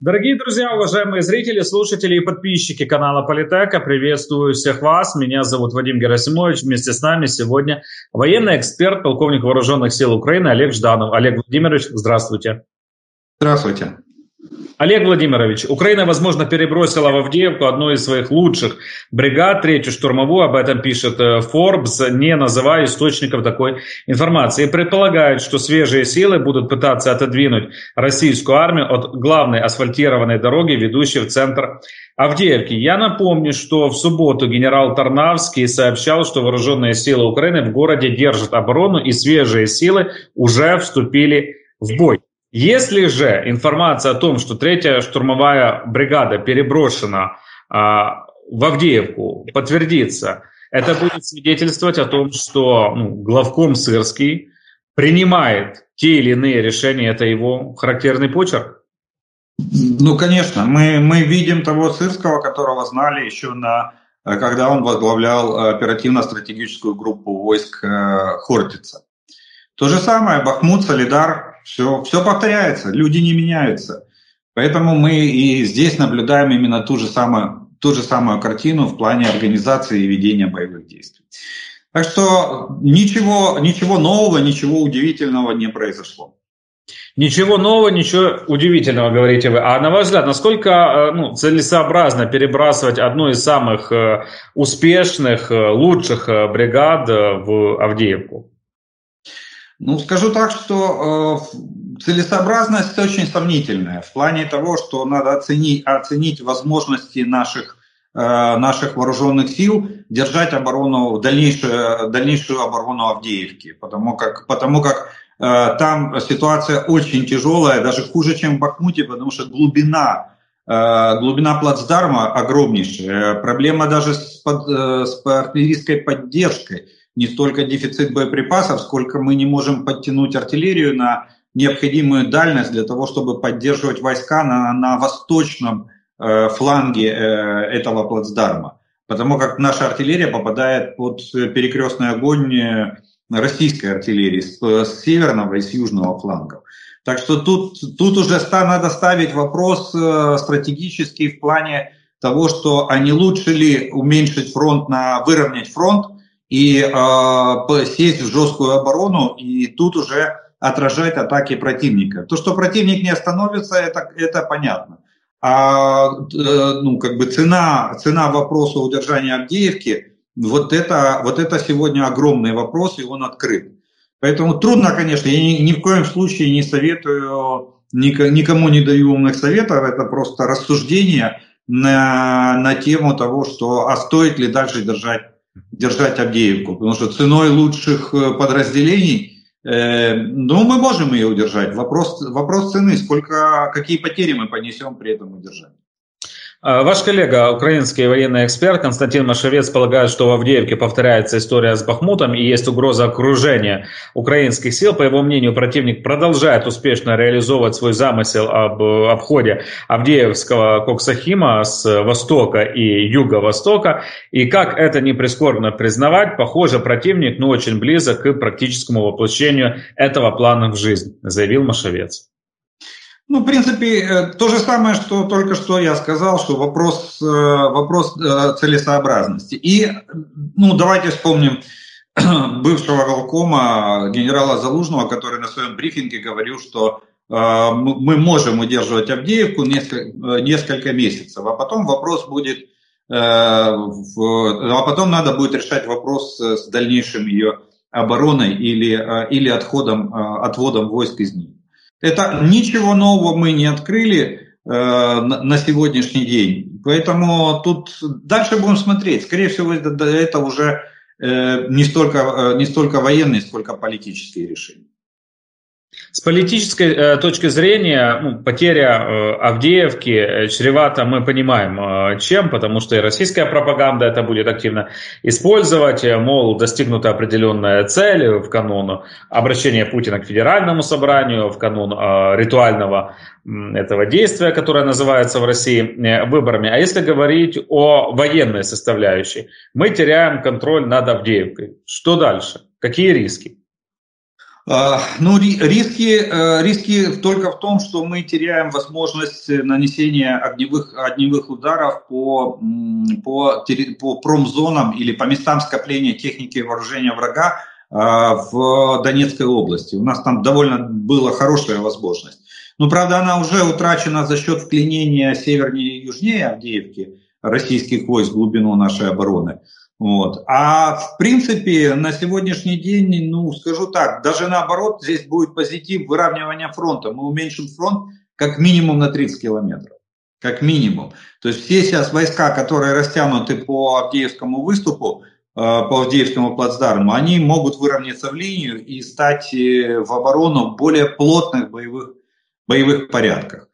Дорогие друзья, уважаемые зрители, слушатели и подписчики канала Политека, приветствую всех вас. Меня зовут Вадим Герасимович. Вместе с нами сегодня военный эксперт, полковник вооруженных сил Украины Олег Жданов. Олег Владимирович, здравствуйте. Здравствуйте. Олег Владимирович, Украина, возможно, перебросила в Авдеевку одну из своих лучших бригад, третью штурмовую, об этом пишет э, Forbes, не называя источников такой информации. И предполагает, что свежие силы будут пытаться отодвинуть российскую армию от главной асфальтированной дороги, ведущей в центр Авдеевки. Я напомню, что в субботу генерал Тарнавский сообщал, что вооруженные силы Украины в городе держат оборону и свежие силы уже вступили в бой. Если же информация о том, что третья штурмовая бригада переброшена а, в Авдеевку, подтвердится, это будет свидетельствовать о том, что ну, главком Сырский принимает те или иные решения, это его характерный почерк? Ну, конечно. Мы, мы видим того Сырского, которого знали еще на когда он возглавлял оперативно-стратегическую группу войск э, Хортица. То же самое, Бахмут, Солидар, все, все повторяется, люди не меняются. Поэтому мы и здесь наблюдаем именно ту же самую, ту же самую картину в плане организации и ведения боевых действий. Так что ничего, ничего нового, ничего удивительного не произошло. Ничего нового, ничего удивительного, говорите вы. А на ваш взгляд, насколько э, ну, целесообразно перебрасывать одну из самых э, успешных, э, лучших бригад в Авдеевку? Ну, скажу так, что э, целесообразность очень сомнительная в плане того, что надо оценить, оценить возможности наших, э, наших вооруженных сил держать оборону, дальнейшую, дальнейшую оборону Авдеевки, потому как, потому как э, там ситуация очень тяжелая, даже хуже, чем в Бахмуте, потому что глубина э, глубина плацдарма огромнейшая. Проблема даже с, под, э, с артиллерийской поддержкой не столько дефицит боеприпасов, сколько мы не можем подтянуть артиллерию на необходимую дальность для того, чтобы поддерживать войска на, на восточном э, фланге э, этого плацдарма. Потому как наша артиллерия попадает под перекрестный огонь э, российской артиллерии с, с северного и с южного флангов. Так что тут, тут уже надо ставить вопрос э, стратегический в плане того, что а не лучше ли уменьшить фронт на выровнять фронт, и э, сесть в жесткую оборону и тут уже отражать атаки противника. То, что противник не остановится, это, это понятно. А э, ну, как бы цена, цена вопроса удержания Авдеевки, вот это, вот это сегодня огромный вопрос, и он открыт. Поэтому трудно, конечно, я ни, ни в коем случае не советую, никому не даю умных советов, это просто рассуждение на, на тему того, что а стоит ли дальше держать держать Авдеевку, потому что ценой лучших э, подразделений, э, ну, мы можем ее удержать. Вопрос, вопрос цены, сколько, какие потери мы понесем при этом удержании. А, ваш коллега, украинский военный эксперт Константин Машевец полагает, что в Авдеевке повторяется история с Бахмутом и есть угроза окружения украинских сил. По его мнению, противник продолжает успешно реализовывать свой замысел об обходе Авдеевского Коксахима с востока и юго-востока. И как это не прискорбно признавать, похоже, противник ну, очень близок к практическому воплощению этого плана в жизнь, заявил Машевец. Ну, в принципе, э, то же самое, что только что я сказал, что вопрос, э, вопрос э, целесообразности. И, ну, давайте вспомним бывшего голкома генерала Залужного, который на своем брифинге говорил, что мы можем удерживать Авдеевку несколько, несколько месяцев, а потом вопрос будет, а потом надо будет решать вопрос с дальнейшим ее обороной или, или отходом, отводом войск из нее. Это ничего нового мы не открыли э, на сегодняшний день. Поэтому тут дальше будем смотреть. Скорее всего, это, это уже э, не, столько, э, не столько военные, сколько политические решения. С политической э, точки зрения, ну, потеря э, Авдеевки э, чревата, мы понимаем, э, чем, потому что и российская пропаганда это будет активно использовать, э, мол, достигнута определенная цель в канун обращения Путина к федеральному собранию, в канун э, ритуального этого действия, которое называется в России выборами. А если говорить о военной составляющей, мы теряем контроль над Авдеевкой. Что дальше? Какие риски? А, ну, риски, э, риски только в том, что мы теряем возможность нанесения огневых, огневых ударов по, по, по промзонам или по местам скопления техники и вооружения врага а, в Донецкой области. У нас там довольно была хорошая возможность. Но, правда, она уже утрачена за счет вклинения севернее и южнее Авдеевки российских войск в глубину нашей обороны. Вот. А в принципе на сегодняшний день, ну скажу так, даже наоборот, здесь будет позитив выравнивания фронта. Мы уменьшим фронт как минимум на 30 километров. Как минимум. То есть все сейчас войска, которые растянуты по Авдеевскому выступу, э, по Авдеевскому плацдарму, они могут выровняться в линию и стать э, в оборону более плотных боевых, боевых порядках.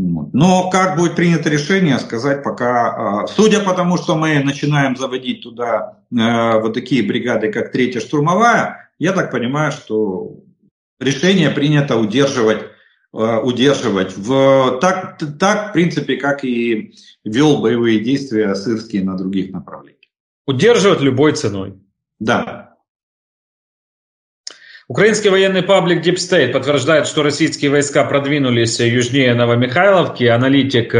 Но как будет принято решение, сказать пока. А, судя по тому, что мы начинаем заводить туда э, вот такие бригады, как третья штурмовая, я так понимаю, что решение принято удерживать, э, удерживать в, так, так, в принципе, как и вел боевые действия Сырские на других направлениях. Удерживать любой ценой. Да. Украинский военный паблик Deep State подтверждает, что российские войска продвинулись южнее Новомихайловки. Аналитик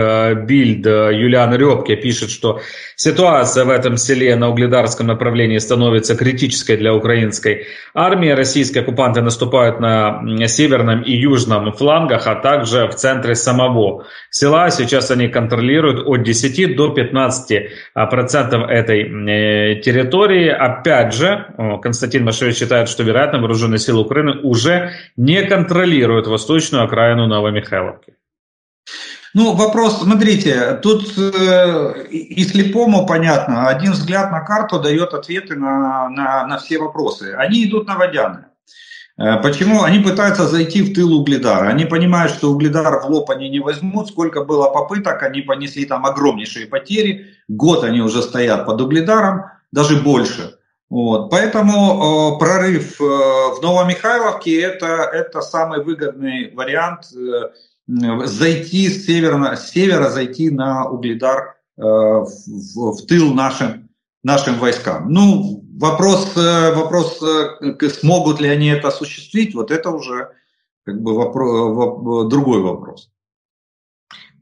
Бильд э, Юлиан Рёбке пишет, что ситуация в этом селе на угледарском направлении становится критической для украинской армии. Российские оккупанты наступают на северном и южном флангах, а также в центре самого села. Сейчас они контролируют от 10 до 15 а, процентов этой э, территории. Опять же, Константин Машевич считает, что вероятно вооруженные вооруженные силы Украины уже не контролируют восточную окраину Новомихайловки? Ну, вопрос, смотрите, тут э, и слепому понятно, один взгляд на карту дает ответы на, на, на все вопросы. Они идут на водяные. Э, почему? Они пытаются зайти в тыл Угледара. Они понимают, что Угледар в лоб они не возьмут. Сколько было попыток, они понесли там огромнейшие потери. Год они уже стоят под Угледаром, даже больше. Вот, поэтому э, прорыв э, в Новомихайловке это, это самый выгодный вариант э, зайти с севера, с севера зайти на Угледар э, в, в, тыл нашим, нашим войскам. Ну, вопрос, э, вопрос э, смогут ли они это осуществить, вот это уже как бы вопрос, другой вопрос.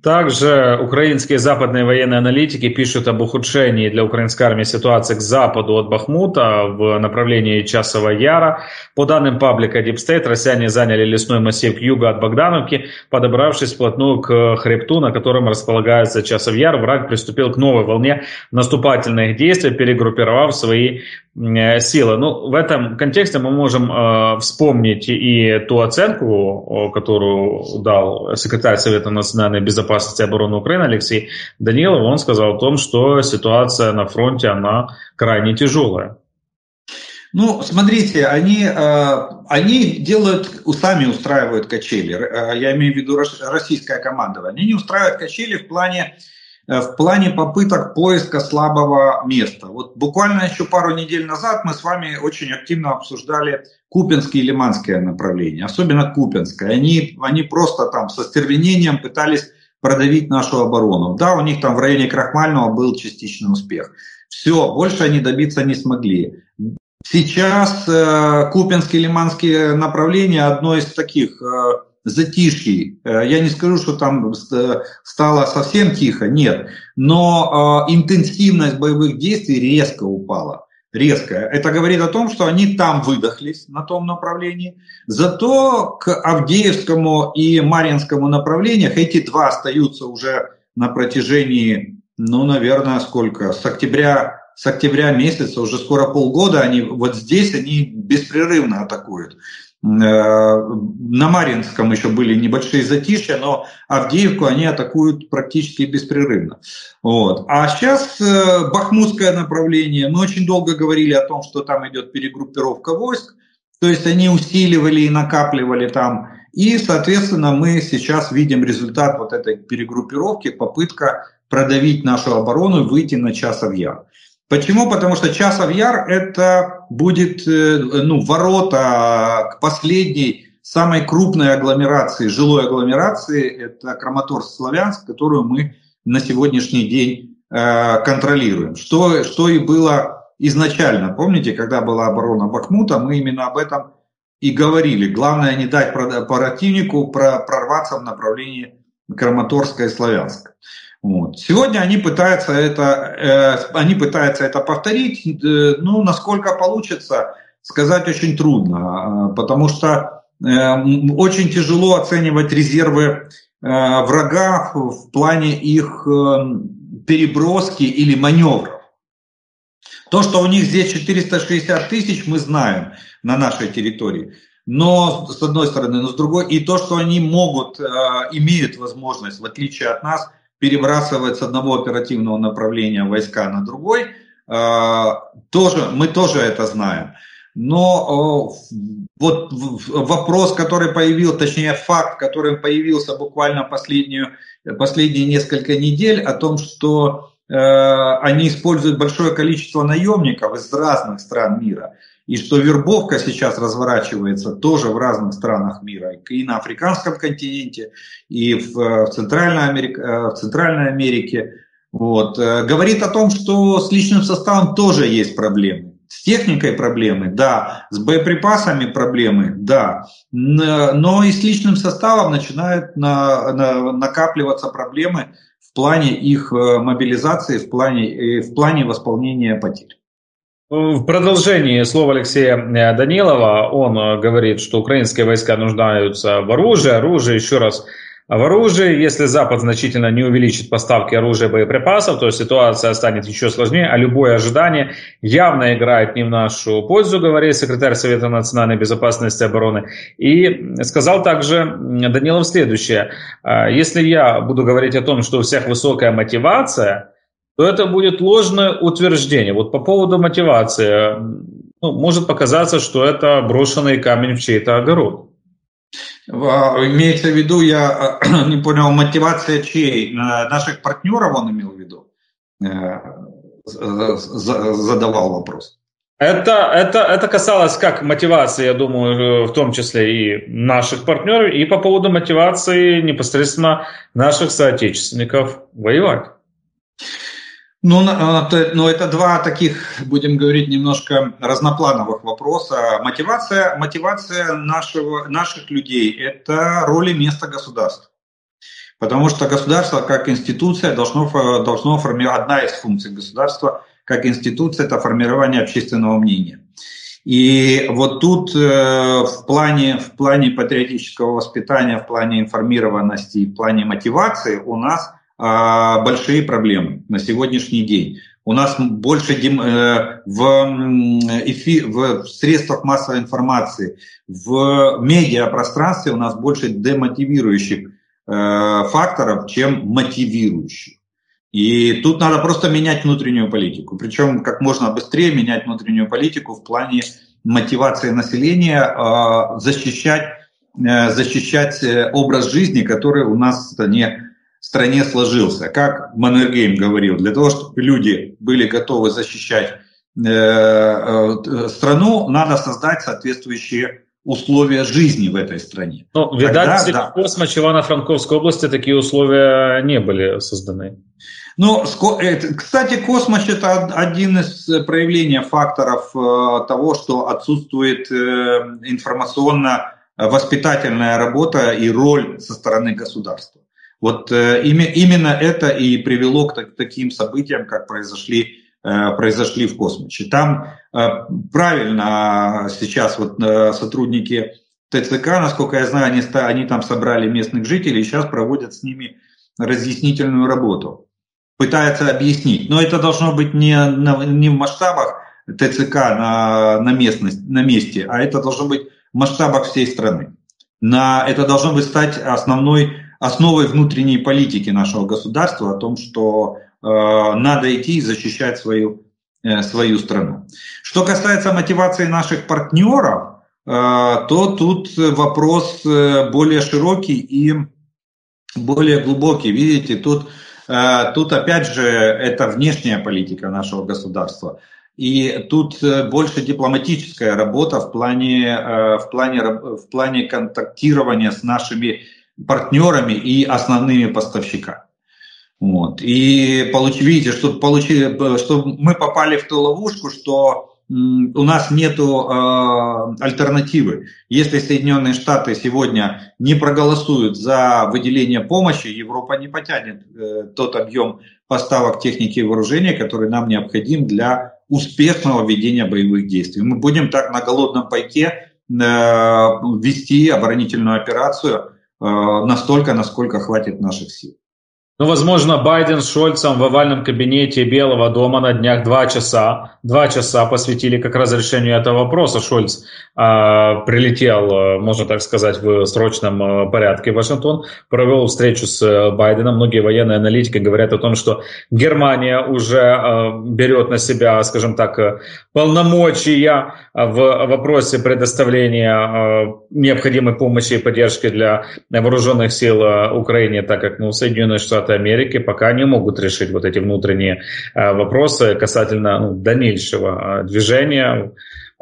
Также украинские западные военные аналитики пишут об ухудшении для украинской армии ситуации к западу от Бахмута в направлении Часова Яра. По данным паблика Deep State, россияне заняли лесной массив к югу от Богдановки, подобравшись вплотную к хребту, на котором располагается Часов Яр. Враг приступил к новой волне наступательных действий, перегруппировав свои Э, силы. Ну, в этом контексте мы можем э, вспомнить и ту оценку, которую дал секретарь Совета национальной безопасности и обороны Украины Алексей Данилов. Он сказал о том, что ситуация на фронте, она крайне тяжелая. Ну, смотрите, они, э, они делают, сами устраивают качели. Э, я имею в виду российская команда. Они не устраивают качели в плане Э, в плане попыток поиска слабого места. Вот буквально еще пару недель назад мы с вами очень активно обсуждали Купинское и Лиманское направление, особенно Купинское. Они, они просто там со стервенением пытались продавить нашу оборону. Да, у них там в районе Крахмального был частичный успех. Все, больше они добиться не смогли. Сейчас э, Купинское и Лиманские направления одно из таких э, затишье. Э, я не скажу, что там э, стало совсем тихо, нет. Но э, интенсивность боевых действий резко упала. Резко. Это говорит о том, что они там выдохлись на том направлении. Зато к Авдеевскому и Марьинскому направлениях эти два остаются уже на протяжении, ну, наверное, сколько? С октября, с октября месяца, уже скоро полгода они вот здесь они беспрерывно атакуют. Э, на Маринском еще были небольшие затишья, но Авдеевку они атакуют практически беспрерывно. Вот. А сейчас э, Бахмутское направление. Мы очень долго говорили о том, что там идет перегруппировка войск. То есть они усиливали и накапливали там. И, соответственно, мы сейчас видим результат вот этой перегруппировки, попытка продавить нашу оборону и выйти на часов яр. Почему? Потому что Часов Яр это будет э, ну, ворота к последней, самой крупной агломерации, жилой агломерации, это Краматорск-Славянск, которую мы на сегодняшний день э, контролируем. Что, что и было изначально. Помните, когда была оборона Бахмута, мы именно об этом и говорили, главное не дать противнику прорваться в направлении Краматорска и Славянска. Вот. Сегодня они пытаются это, э, они пытаются это повторить, э, ну, насколько получится, сказать очень трудно, э, потому что э, очень тяжело оценивать резервы э, врага в плане их э, переброски или маневров. То, что у них здесь 460 тысяч, мы знаем на нашей территории. Но с одной стороны, но с другой, и то, что они могут, э, имеют возможность, в отличие от нас, перебрасывать с одного оперативного направления войска на другой, э, тоже, мы тоже это знаем. Но э, вот вопрос, который появился, точнее факт, который появился буквально последнюю, последние несколько недель о том, что они используют большое количество наемников из разных стран мира и что вербовка сейчас разворачивается тоже в разных странах мира, и на африканском континенте, и в, э, в, Центральной, Америке, э, в Центральной Америке, вот, э, говорит о том, что с личным составом тоже есть проблемы. С техникой проблемы, да, с боеприпасами проблемы, да, но и с личным составом начинают на, на, накапливаться проблемы в плане их мобилизации, в плане, в плане восполнения потерь. В продолжении слова Алексея э, Данилова, он э, говорит, что украинские войска нуждаются в оружии, оружие, еще раз, в оружии. Если Запад значительно не увеличит поставки оружия и боеприпасов, то ситуация станет еще сложнее, а любое ожидание явно играет не в нашу пользу, говорит секретарь Совета национальной безопасности и обороны. И сказал также Данилов следующее. «Э, если я буду говорить о том, что у всех высокая мотивация, то это будет ложное утверждение. Вот по поводу мотивации, ну, может показаться, что это брошенный камень в чей-то огород. Имеется в виду, я не понял, мотивация чьей? Наших партнеров он имел в виду? Э, задавал вопрос. Это, это, это касалось как мотивации, я думаю, в том числе и наших партнеров, и по поводу мотивации непосредственно наших соотечественников воевать. Ну, ну, это два таких, будем говорить, немножко разноплановых вопроса. Мотивация, мотивация нашего, наших людей – это роль и место государства. Потому что государство как институция должно, должно формировать, одна из функций государства как институция – это формирование общественного мнения. И вот тут э, в плане, в плане патриотического воспитания, в плане информированности, в плане мотивации у нас – а, большие проблемы на сегодняшний день. У нас больше э, в, эфи, в средствах массовой информации, в медиапространстве у нас больше демотивирующих э, факторов, чем мотивирующих. И тут надо просто менять внутреннюю политику. Причем как можно быстрее менять внутреннюю политику в плане мотивации населения, э, защищать, защищать образ жизни, который у нас в стране стране сложился. Как Маннергейм говорил, для того, чтобы люди были готовы защищать э, э, страну, надо создать соответствующие условия жизни в этой стране. Ну, видать, Тогда, да. в Космоч Ивано-Франковской области такие условия не были созданы. Ну, кстати, Космоч – это один из проявлений факторов э, того, что отсутствует информационно воспитательная работа и роль со стороны государства. Вот э, именно это и привело к таким событиям, как произошли, э, произошли в космосе. Там э, правильно сейчас вот сотрудники ТЦК, насколько я знаю, они, они там собрали местных жителей сейчас проводят с ними разъяснительную работу. Пытаются объяснить. Но это должно быть не, не в масштабах ТЦК на, на, местность, на месте, а это должно быть в масштабах всей страны. На, это должно быть стать основной основой внутренней политики нашего государства о том, что э, надо идти и защищать свою, э, свою страну. Что касается мотивации наших партнеров, э, то тут вопрос э, более широкий и более глубокий. Видите, тут, э, тут опять же это внешняя политика нашего государства. И тут э, больше дипломатическая работа в плане, в плане, в плане контактирования с нашими партнерами и основными поставщиками. Вот. И получ, видите, что, получили, что мы попали в ту ловушку, что у нас нет э, альтернативы. Если Соединенные Штаты сегодня не проголосуют за выделение помощи, Европа не потянет э, тот объем поставок техники и вооружения, который нам необходим для успешного ведения боевых действий. Мы будем так на голодном пайке э, вести оборонительную операцию настолько, насколько хватит наших сил. Ну, возможно, Байден с Шольцем в овальном кабинете Белого дома на днях два часа, два часа посвятили как раз решению этого вопроса. Шольц э, прилетел, а, можно так сказать, в срочном э, порядке в Вашингтон, провел встречу с э, Байденом. Многие военные аналитики говорят о том, что Германия уже э, берет на себя, скажем так, полномочия в вопросе предоставления э, необходимой помощи и поддержки для вооруженных сил Украины, так как ну, Соединенные Штаты Штаты Америки пока не могут решить вот эти внутренние э, вопросы касательно ну, дальнейшего э, движения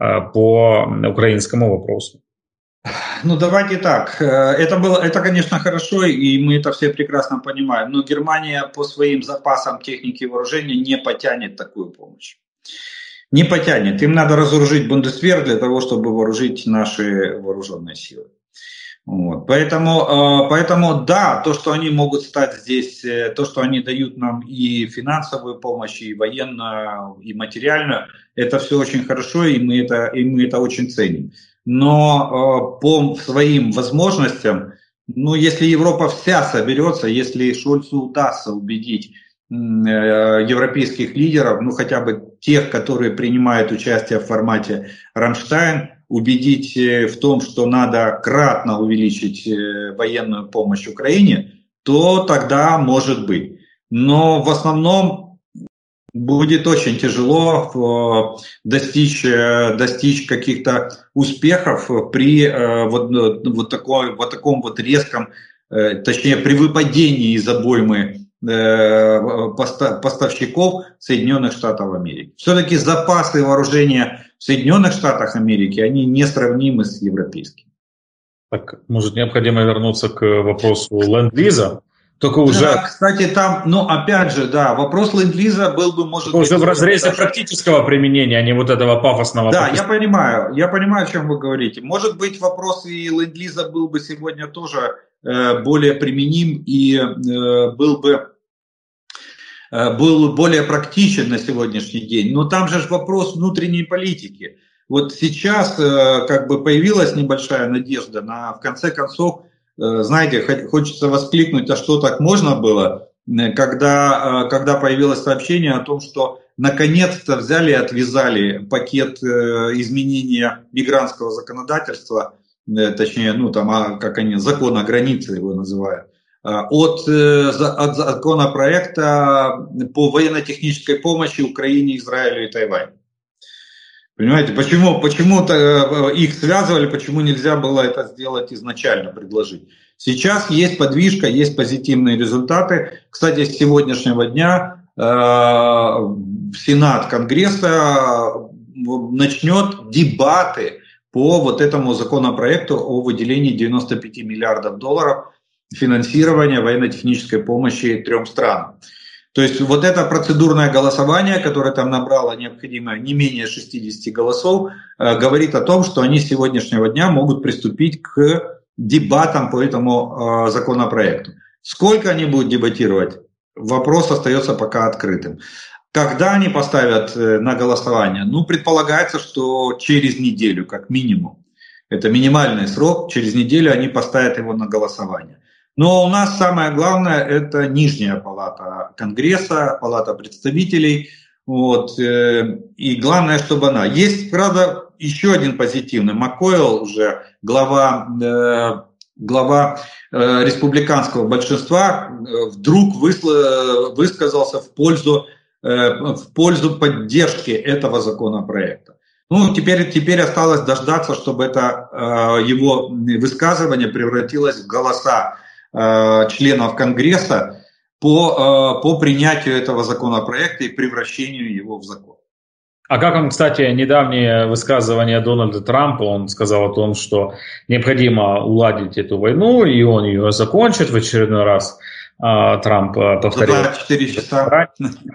э, по украинскому вопросу. Ну, давайте так. Это, было, это, конечно, хорошо, и мы это все прекрасно понимаем. Но Германия по своим запасам техники и вооружения не потянет такую помощь. Не потянет. Им надо разоружить Бундесвер для того, чтобы вооружить наши вооруженные силы. Вот. Поэтому, э, поэтому да, то, что они могут стать здесь, э, то, что они дают нам и финансовую помощь, и военную, и материальную, это все очень хорошо, и мы это, и мы это очень ценим. Но э, по своим возможностям, ну, если Европа вся соберется, если Шольцу удастся убедить европейских лидеров, ну хотя бы тех, которые принимают участие в формате Рамштайн, убедить э, в том, что надо кратно увеличить э, военную помощь Украине, то тогда может быть. Но в основном будет очень тяжело э, достичь, достичь каких-то успехов при вот, вот, такой, вот таком вот резком, точнее при выпадении из обоймы поставщиков Соединенных Штатов Америки. Все-таки запасы вооружения в Соединенных Штатах Америки, они несравнимы с европейскими. Так, может, необходимо вернуться к вопросу ленд-лиза? Только уже... Да, кстати, там, ну, опять же, да, вопрос ленд-лиза был бы, может Только быть... Уже в разрезе даже... практического применения, а не вот этого пафосного... Да, я понимаю, я понимаю, о чем вы говорите. Может быть, вопрос и ленд-лиза был бы сегодня тоже э, более применим и э, был бы Э, был более практичен на сегодняшний день. Но там же вопрос внутренней политики. Вот сейчас э, как бы появилась небольшая надежда на, в конце концов, э, знаете, хочется воскликнуть, а что так можно было, когда, когда появилось сообщение о том, что наконец-то взяли и отвязали пакет изменения мигрантского законодательства, точнее, ну там, а, как они, закон о границе его называют, Э, от, э, от законопроекта по военно-технической помощи Украине, Израилю и Тайваню. Понимаете, почему, почему-то э, их связывали, почему нельзя было это сделать изначально, предложить. Сейчас есть подвижка, есть позитивные результаты. Кстати, с сегодняшнего дня э, Сенат Конгресса начнет дебаты по вот этому законопроекту о выделении 95 миллиардов долларов финансирования военно-технической помощи трем странам. То есть вот это процедурное голосование, которое там набрало необходимо не менее 60 голосов, э, говорит о том, что они с сегодняшнего дня могут приступить к дебатам по этому э, законопроекту. Сколько они будут дебатировать, вопрос остается пока открытым. Когда они поставят э, на голосование? Ну, предполагается, что через неделю, как минимум. Это минимальный срок, через неделю они поставят его на голосование. Но у нас самое главное – это нижняя палата Конгресса, палата представителей. Вот, э, и главное, чтобы она. Есть, правда, еще один позитивный. МакКойл уже глава, э, глава э, республиканского большинства вдруг высказался в пользу, в пользу поддержки этого законопроекта. Ну, теперь, теперь осталось дождаться, чтобы это его высказывание превратилось в голоса Э, членов Конгресса по, э, по принятию этого законопроекта и превращению его в закон. А как он, кстати, недавнее высказывание Дональда Трампа, он сказал о том, что необходимо уладить эту войну, и он ее закончит в очередной раз. А, Трамп а, повторил. 24 часа.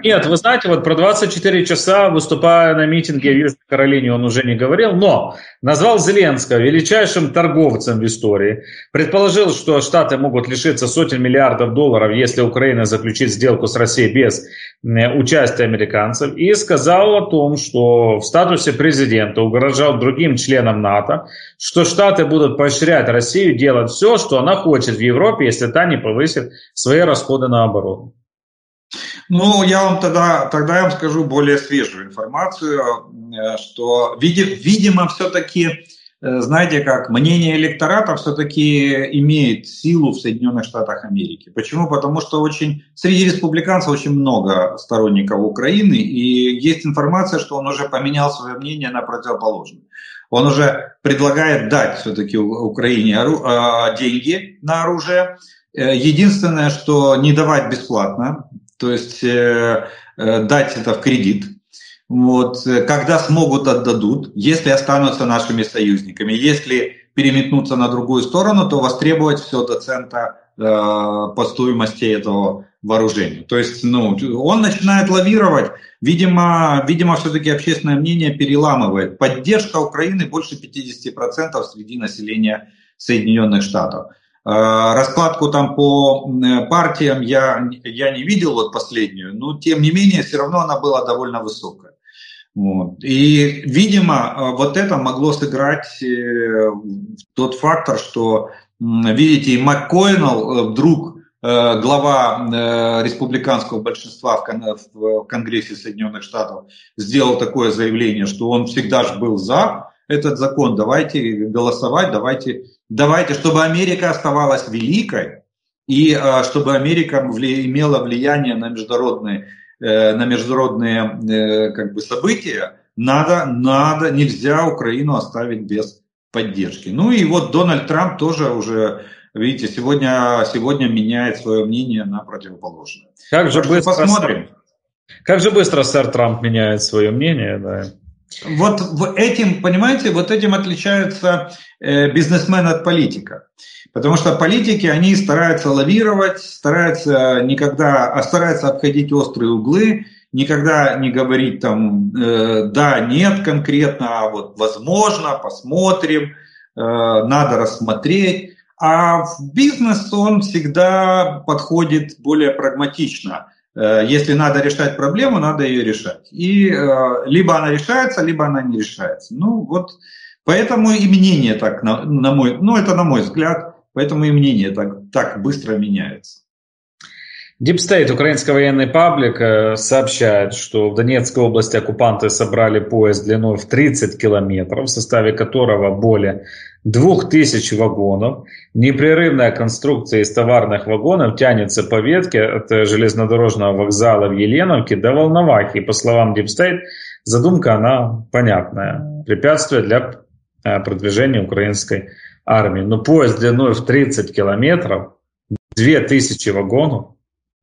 Нет, вы знаете, вот про 24 часа, выступая на митинге в Южной Каролине, он уже не говорил, но назвал Зеленского величайшим торговцем в истории. Предположил, что Штаты могут лишиться сотен миллиардов долларов, если Украина заключит сделку с Россией без участия американцев. И сказал о том, что в статусе президента угрожал другим членам НАТО, что Штаты будут поощрять Россию делать все, что она хочет в Европе, если та не повысит свои расходы на оборону. Ну, я вам тогда, тогда я вам скажу более свежую информацию, э, что, видимо, все-таки, э, знаете как, мнение электората все-таки имеет силу в Соединенных Штатах Америки. Почему? Потому что очень, среди республиканцев очень много сторонников Украины, и есть информация, что он уже поменял свое мнение на противоположное. Он уже предлагает дать все-таки Украине э, деньги на оружие, Э, единственное, что не давать бесплатно, то есть э, э, дать это в кредит. Вот, когда смогут, отдадут. Если останутся нашими союзниками. Если переметнуться на другую сторону, то востребовать все до цента э, по стоимости этого вооружения. То есть ну, он начинает лавировать. Видимо, видимо все-таки общественное мнение переламывает. Поддержка Украины больше 50% среди населения Соединенных Штатов. Э, раскладку там по партиям я, я не видел вот последнюю, но тем не менее все равно она была довольно высокая. Вот. И, видимо, э, вот это могло сыграть э, тот фактор, что, видите, МакКоинел вдруг глава республиканского большинства в Конгрессе Соединенных Штатов сделал такое заявление, что он всегда же был за этот закон, давайте голосовать, давайте Давайте, чтобы Америка оставалась великой, и э, чтобы Америка имела влияние на международные, э, на международные э, как бы, события, надо, надо, нельзя Украину оставить без поддержки. Ну и вот Дональд Трамп тоже уже, видите, сегодня, сегодня меняет свое мнение на противоположное. Как же быстро, посмотрим. Как же быстро сэр Трамп меняет свое мнение, да. Вот этим, понимаете, вот этим отличается э, бизнесмен от политика. Потому что политики, они стараются лавировать, стараются никогда, а стараются обходить острые углы, никогда не говорить там э, да, нет конкретно, а вот возможно, посмотрим, э, надо рассмотреть. А в бизнес он всегда подходит более прагматично – если надо решать проблему, надо ее решать. И э, либо она решается, либо она не решается. Ну вот поэтому и мнение так, на, на мой, ну это на мой взгляд, поэтому и мнение так, так быстро меняется. State, украинский военный паблик, э, сообщает, что в Донецкой области оккупанты собрали поезд длиной в 30 километров, в составе которого более 2000 вагонов. Непрерывная конструкция из товарных вагонов тянется по ветке от железнодорожного вокзала в Еленовке до Волновахи. По словам State, задумка она понятная. Препятствие для э, продвижения украинской армии. Но поезд длиной в 30 километров, 2000 вагонов,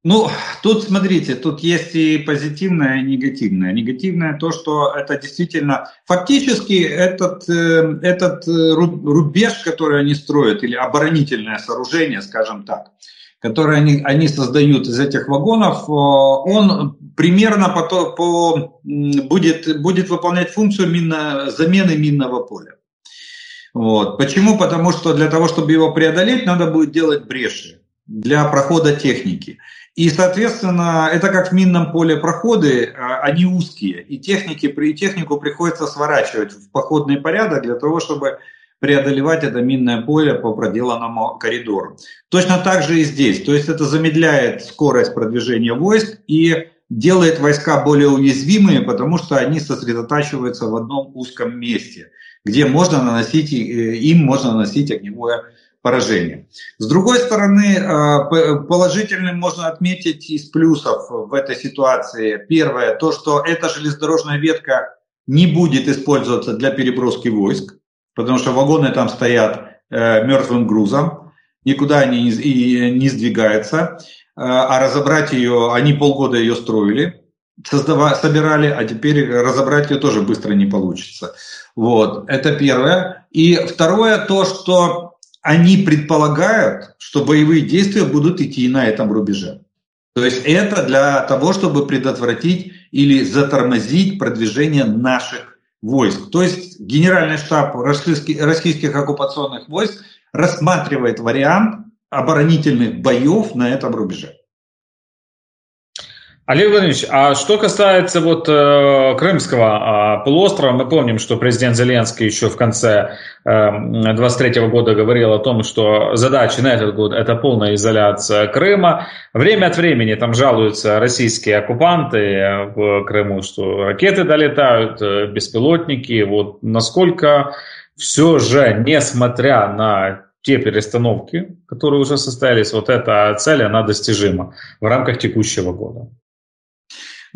ну, тут смотрите, тут есть и позитивное, и негативное. Негативное то, что это действительно, фактически этот, э, этот э, рубеж, который они строят, или оборонительное сооружение, скажем так, которое они, они создают из этих вагонов, э, он примерно по, по, будет, будет выполнять функцию минно, замены минного поля. Вот. Почему? Потому что для того, чтобы его преодолеть, надо будет делать бреши для прохода техники. И, соответственно, это как в минном поле проходы, а, они узкие, и техники, при технику приходится сворачивать в походный порядок для того, чтобы преодолевать это минное поле по проделанному коридору. Точно так же и здесь. То есть это замедляет скорость продвижения войск и делает войска более уязвимые, потому что они сосредотачиваются в одном узком месте, где можно наносить, э, им можно наносить огневое поражение. С другой стороны, э, положительным можно отметить из плюсов в этой ситуации. Первое, то, что эта железнодорожная ветка не будет использоваться для переброски войск, потому что вагоны там стоят э, мертвым грузом, никуда они не, сдвигаются. Э, а разобрать ее, они полгода ее строили, создавали, собирали, а теперь разобрать ее тоже быстро не получится. Вот, это первое. И второе, то, что они предполагают, что боевые действия будут идти на этом рубеже. То есть это для того, чтобы предотвратить или затормозить продвижение наших войск. То есть Генеральный штаб российских, оккупационных войск рассматривает вариант оборонительных боев на этом рубеже. Олег Владимирович, а что касается вот э, Крымского э, полуострова, мы помним, что президент Зеленский еще в конце э, 23 года говорил о том, что задача на этот год это полная изоляция Крыма. Время от времени там жалуются российские оккупанты в Крыму, что ракеты долетают, э, беспилотники. Вот насколько все же, несмотря на те перестановки, которые уже состоялись, вот эта цель, она достижима в рамках текущего года.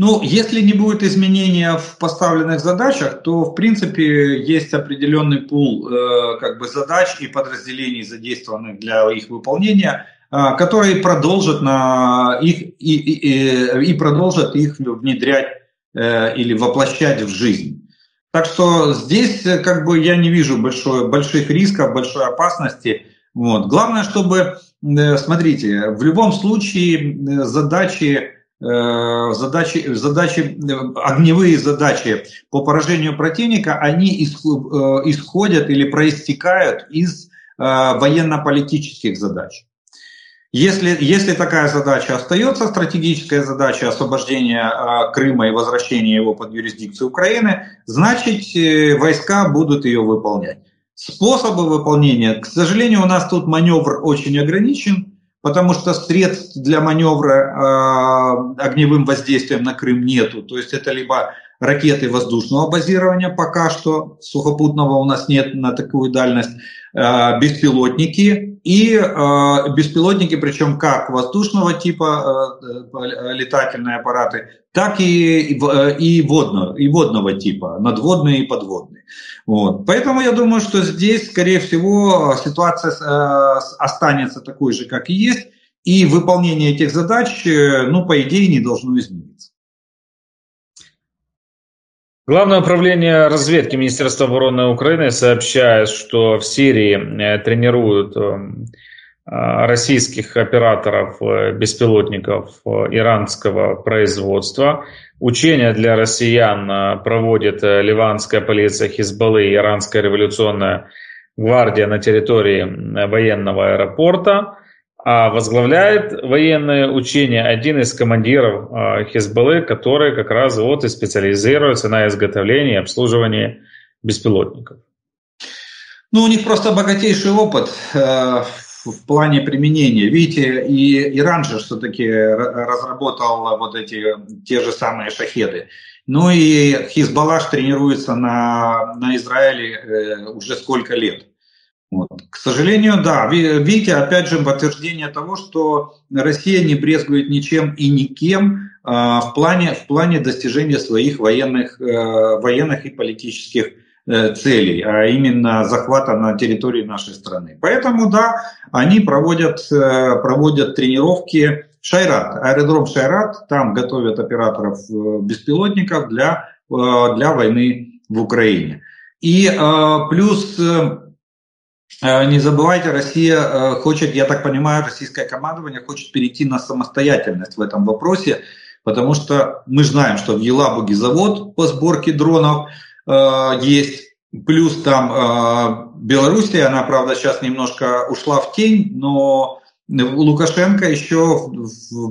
Ну, если не будет изменения в поставленных задачах, то, в принципе, есть определенный пул э, как бы задач и подразделений, задействованных для их выполнения, э, которые продолжат, на их, и, и, и продолжат их внедрять э, или воплощать в жизнь. Так что здесь э, как бы я не вижу большой, больших рисков, большой опасности. Вот. Главное, чтобы, э, смотрите, в любом случае э, задачи задачи, задачи, э, огневые задачи по поражению противника, они э, исходят или проистекают из военно-политических задач. Если, если такая задача остается, стратегическая задача освобождения Крыма и возвращения его под юрисдикцию Украины, значит войска будут ее выполнять. Способы выполнения, к сожалению, у нас тут маневр очень ограничен, потому что средств для маневра э, огневым воздействием на Крым нету. То есть это либо ракеты воздушного базирования, пока что сухопутного у нас нет на такую дальность, беспилотники и э, беспилотники, причем как воздушного типа э, летательные аппараты, так и, и, водного, и водного типа, надводные и подводные. Вот. Поэтому я думаю, что здесь, скорее всего, ситуация э, останется такой же, как и есть, и выполнение этих задач, э, ну, по идее, не должно измениться. Главное управление разведки Министерства обороны Украины сообщает, что в Сирии э, тренируют российских операторов беспилотников иранского производства. Учения для россиян э, проводит э, ливанская полиция Хизбаллы и Иранская революционная гвардия на территории военного аэропорта. А возглавляет военные учения один из командиров э, Хизбаллы, который как раз вот и специализируется на изготовлении и обслуживании беспилотников. Ну, у них просто богатейший опыт в плане применения. Видите, и Иран же все-таки разработал вот эти те же самые шахеды. Ну и Хизбаллах тренируется на, на Израиле э, уже сколько лет. Вот. К сожалению, да, видите, опять же, подтверждение того, что Россия не брезгует ничем и никем э, в, плане, в плане достижения своих военных, э, военных и политических Э, целей, а именно захвата на территории нашей страны. Поэтому, да, они проводят, э, проводят тренировки Шайрат, аэродром Шайрат, там готовят операторов беспилотников для, для войны в Украине. И плюс не забывайте, Россия хочет, я так понимаю, российское командование хочет перейти на самостоятельность в этом вопросе, потому что мы знаем, что в Елабуге завод по сборке дронов, Э, есть. Плюс там э, Белоруссия, она, правда, сейчас немножко ушла в тень, но Лукашенко еще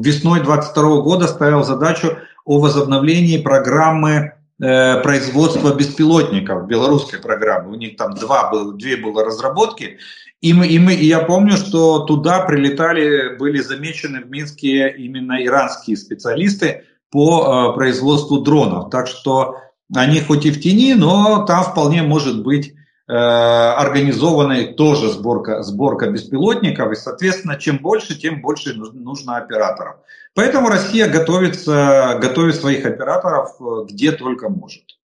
весной 22 года ставил задачу о возобновлении программы э, производства беспилотников, белорусской программы. У них там два было, две было разработки. И, мы, и, мы, и я помню, что туда прилетали, были замечены в Минске именно иранские специалисты по производству дронов. Так что они хоть и в тени, но там вполне может быть э, организованная тоже сборка, сборка беспилотников, и, соответственно, чем больше, тем больше нужно операторов. Поэтому Россия готовится, готовит своих операторов э, где только может.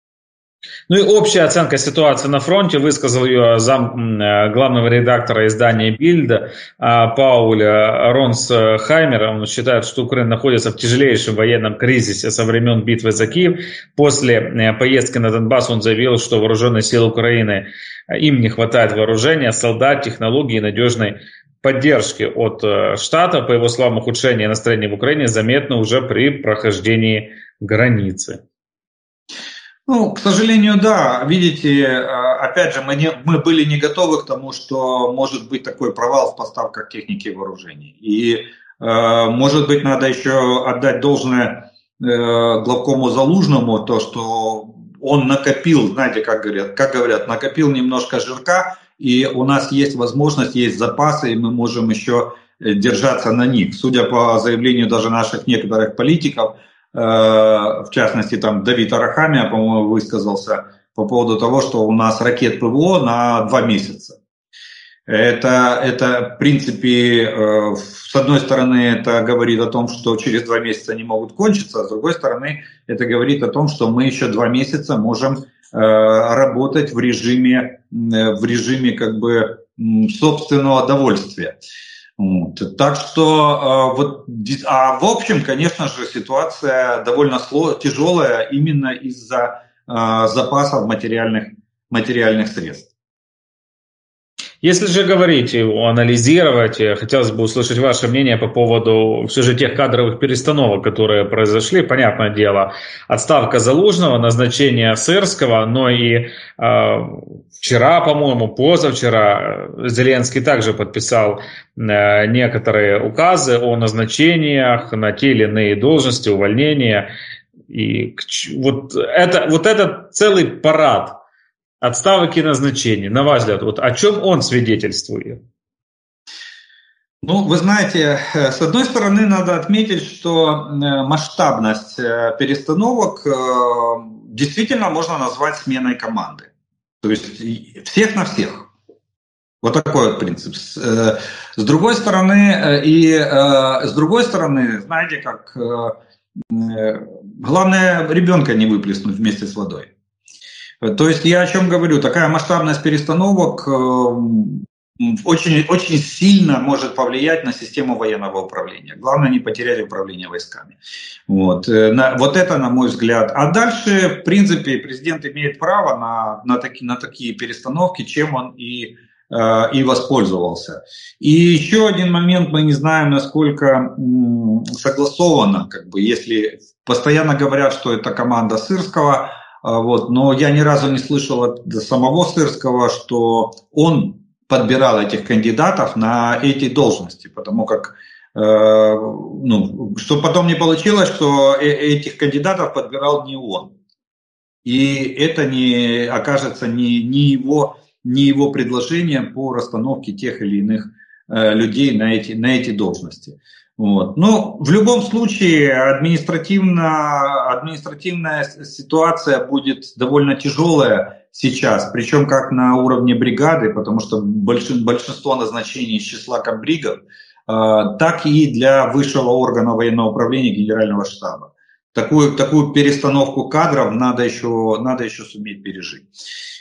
Ну и общая оценка ситуации на фронте высказал ее зам э, главного редактора издания Бильда Пауля Ронсхаймер. Он считает, что Украина находится в тяжелейшем военном кризисе со времен битвы за Киев. После э, поездки на Донбасс он заявил, что вооруженные силы Украины э, им не хватает вооружения, солдат, технологий и надежной поддержки от Штата. По его словам, ухудшение настроения в Украине заметно уже при прохождении границы. Ну, к сожалению, да. Видите, э, опять же, мы, не, мы были не готовы к тому, что может быть такой провал в поставках техники и вооружений. И, э, может быть, надо еще отдать должное э, главкому Залужному, то, что он накопил, знаете, как говорят, как говорят, накопил немножко жирка, и у нас есть возможность, есть запасы, и мы можем еще держаться на них. Судя по заявлению даже наших некоторых политиков, Э, в частности, там Давид Арахамия, по-моему, высказался по поводу того, что у нас ракет ПВО на два месяца. Это, это, в принципе, э, с одной стороны, это говорит о том, что через два месяца они могут кончиться, а с другой стороны, это говорит о том, что мы еще два месяца можем э, работать в режиме, в режиме как бы собственного довольствия. Вот. Так что вот, а в общем, конечно же, ситуация довольно тяжелая именно из-за запасов материальных, материальных средств. Если же говорить, анализировать, хотелось бы услышать ваше мнение по поводу все же тех кадровых перестановок, которые произошли. Понятное дело, отставка Залужного, назначение Сырского, но и э, вчера, по-моему, позавчера Зеленский также подписал э, некоторые указы о назначениях на те или иные должности, увольнения. И вот это, вот этот целый парад отставок и назначений, на ваш взгляд, вот о чем он свидетельствует? Ну, вы знаете, э, с одной стороны, надо отметить, что э, масштабность э, перестановок действительно можно назвать сменой команды. То есть всех на всех. Вот такой вот принцип. С другой стороны, и с другой стороны, знаете, как главное ребенка не выплеснуть вместе с водой. То есть я о чем говорю, такая масштабность перестановок э, очень, очень сильно может повлиять на систему военного управления. Главное не потерять управление войсками. Вот, э, на, вот это, на мой взгляд. А дальше, в принципе, президент имеет право на, на, таки, на такие перестановки, чем он и, э, и воспользовался. И еще один момент, мы не знаем, насколько согласовано, как бы, если постоянно говорят, что это команда Сырского – вот. Но я ни разу не слышал от самого Сырского, что он подбирал этих кандидатов на эти должности, потому как э, ну, что потом не получилось, что э, этих кандидатов подбирал не он. И это не окажется не, не, его, не его предложением по расстановке тех или иных э, людей на эти, на эти должности. Вот. Но в любом случае административно, административная ситуация будет довольно тяжелая сейчас, причем как на уровне бригады, потому что большинство назначений из числа комбригов, а, так и для высшего органа военного управления Генерального штаба. Такую, такую перестановку кадров надо еще, надо еще суметь пережить.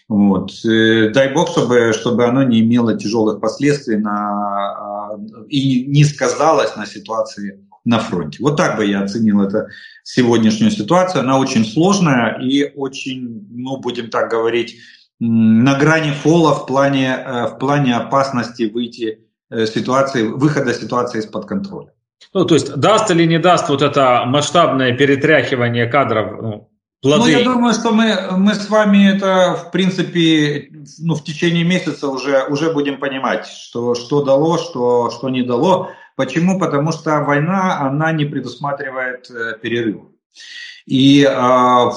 Вот. Э, дай бог, чтобы, чтобы оно не имело тяжелых последствий на, а, и не сказалось на ситуации на фронте. Вот так бы я оценил это сегодняшнюю ситуацию. Она очень сложная и очень, ну, будем так говорить, на грани фола в плане, э, в плане опасности выйти э, ситуации, выхода ситуации из-под контроля. Ну, то есть даст или не даст вот это масштабное перетряхивание кадров ну, плоды. Ну, я думаю, что мы, мы с вами это, в принципе, ну, в течение месяца уже, уже будем понимать, что, что дало, что, что не дало. Почему? Потому что война, она не предусматривает э, перерыв. И а,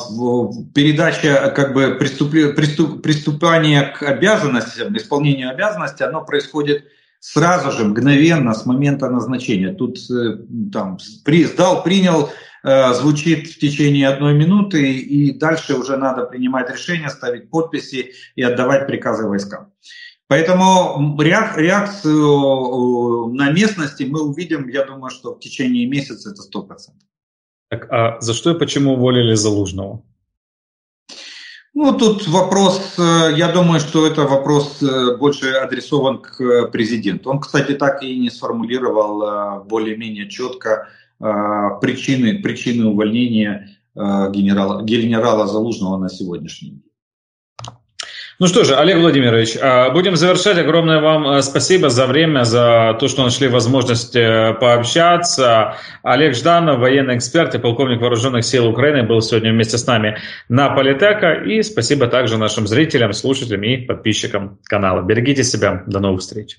передача, как бы приступ, приступ, приступание к обязанностям, исполнению обязанностей, оно происходит сразу же, мгновенно, с момента назначения. Тут э, там при, сдал, принял, Э, звучит в течение одной минуты, и дальше уже надо принимать решения, ставить подписи и отдавать приказы войскам. Поэтому реакцию э, на местности мы увидим, я думаю, что в течение месяца это 100%. Так, а за что и почему уволили Залужного? Ну, тут вопрос, э, я думаю, что это вопрос э, больше адресован к президенту. Он, кстати, так и не сформулировал э, более-менее четко причины, причины увольнения генерала, генерала Залужного на сегодняшний день. Ну что же, Олег Владимирович, а, будем завершать. Огромное вам э, спасибо за время, за то, что нашли возможность э, пообщаться. Олег Жданов, военный эксперт и полковник вооруженных сил Украины, был сегодня вместе с нами на Политека. И спасибо также нашим зрителям, слушателям и подписчикам канала. Берегите себя. До новых встреч.